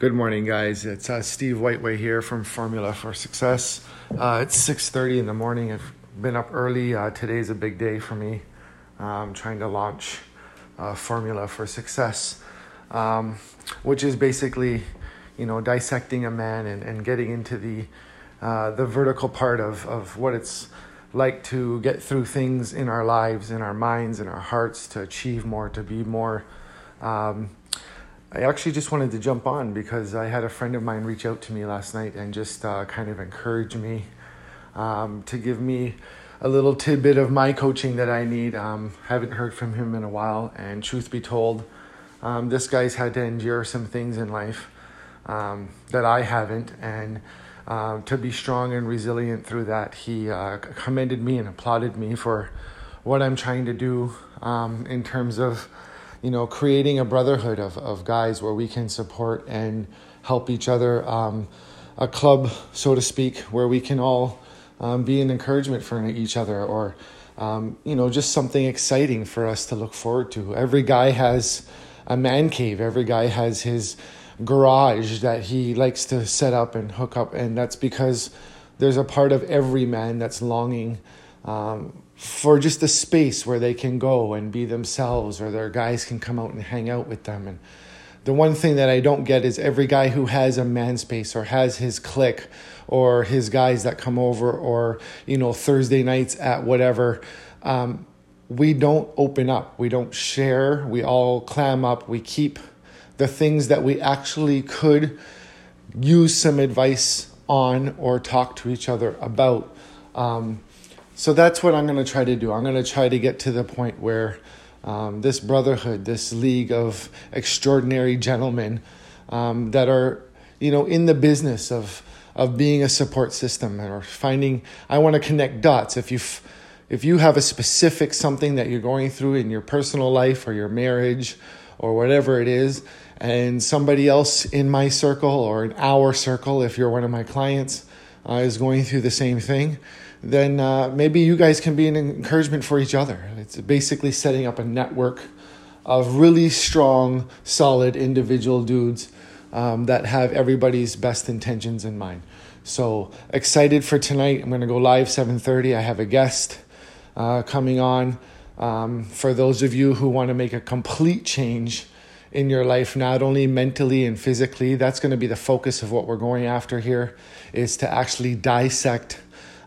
Good morning, guys. It's uh, Steve Whiteway here from Formula for Success. Uh, it's 6:30 in the morning. I've been up early. Uh, today's a big day for me. I'm trying to launch uh, Formula for Success, um, which is basically, you know, dissecting a man and, and getting into the uh, the vertical part of, of what it's like to get through things in our lives, in our minds, in our hearts, to achieve more, to be more. Um, I actually just wanted to jump on because I had a friend of mine reach out to me last night and just uh, kind of encourage me um, to give me a little tidbit of my coaching that I need. Um, haven't heard from him in a while, and truth be told, um, this guy's had to endure some things in life um, that I haven't, and uh, to be strong and resilient through that, he uh, commended me and applauded me for what I'm trying to do um, in terms of you know, creating a brotherhood of, of guys where we can support and help each other, um, a club, so to speak, where we can all um, be an encouragement for each other or, um, you know, just something exciting for us to look forward to. Every guy has a man cave, every guy has his garage that he likes to set up and hook up, and that's because there's a part of every man that's longing um, for just a space where they can go and be themselves or their guys can come out and hang out with them. And the one thing that I don't get is every guy who has a man space or has his clique or his guys that come over or you know Thursday nights at whatever um, we don't open up. We don't share. We all clam up. We keep the things that we actually could use some advice on or talk to each other about. Um, so that's what I'm going to try to do. I'm going to try to get to the point where um, this brotherhood, this league of extraordinary gentlemen um, that are, you know, in the business of of being a support system or finding. I want to connect dots. If you if you have a specific something that you're going through in your personal life or your marriage or whatever it is, and somebody else in my circle or in our circle, if you're one of my clients, uh, is going through the same thing then uh, maybe you guys can be an encouragement for each other. It's basically setting up a network of really strong, solid individual dudes um, that have everybody's best intentions in mind. So excited for tonight! I'm going to go live 7:30. I have a guest uh, coming on. Um, for those of you who want to make a complete change in your life, not only mentally and physically, that's going to be the focus of what we're going after here. Is to actually dissect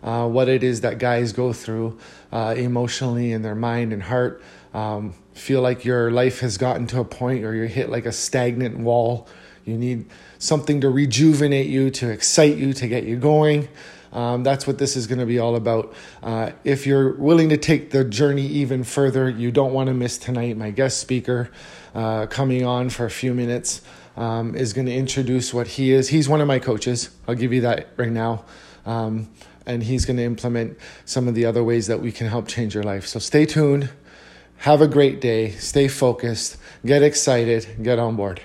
uh, what it is that guys go through uh, emotionally in their mind and heart. Um, feel like your life has gotten to a point or you're hit like a stagnant wall. You need something to rejuvenate you, to excite you, to get you going. Um, that's what this is going to be all about. Uh, if you're willing to take the journey even further, you don't want to miss tonight. My guest speaker uh, coming on for a few minutes um, is going to introduce what he is. He's one of my coaches. I'll give you that right now. Um, and he's going to implement some of the other ways that we can help change your life. So stay tuned. Have a great day. Stay focused. Get excited. Get on board.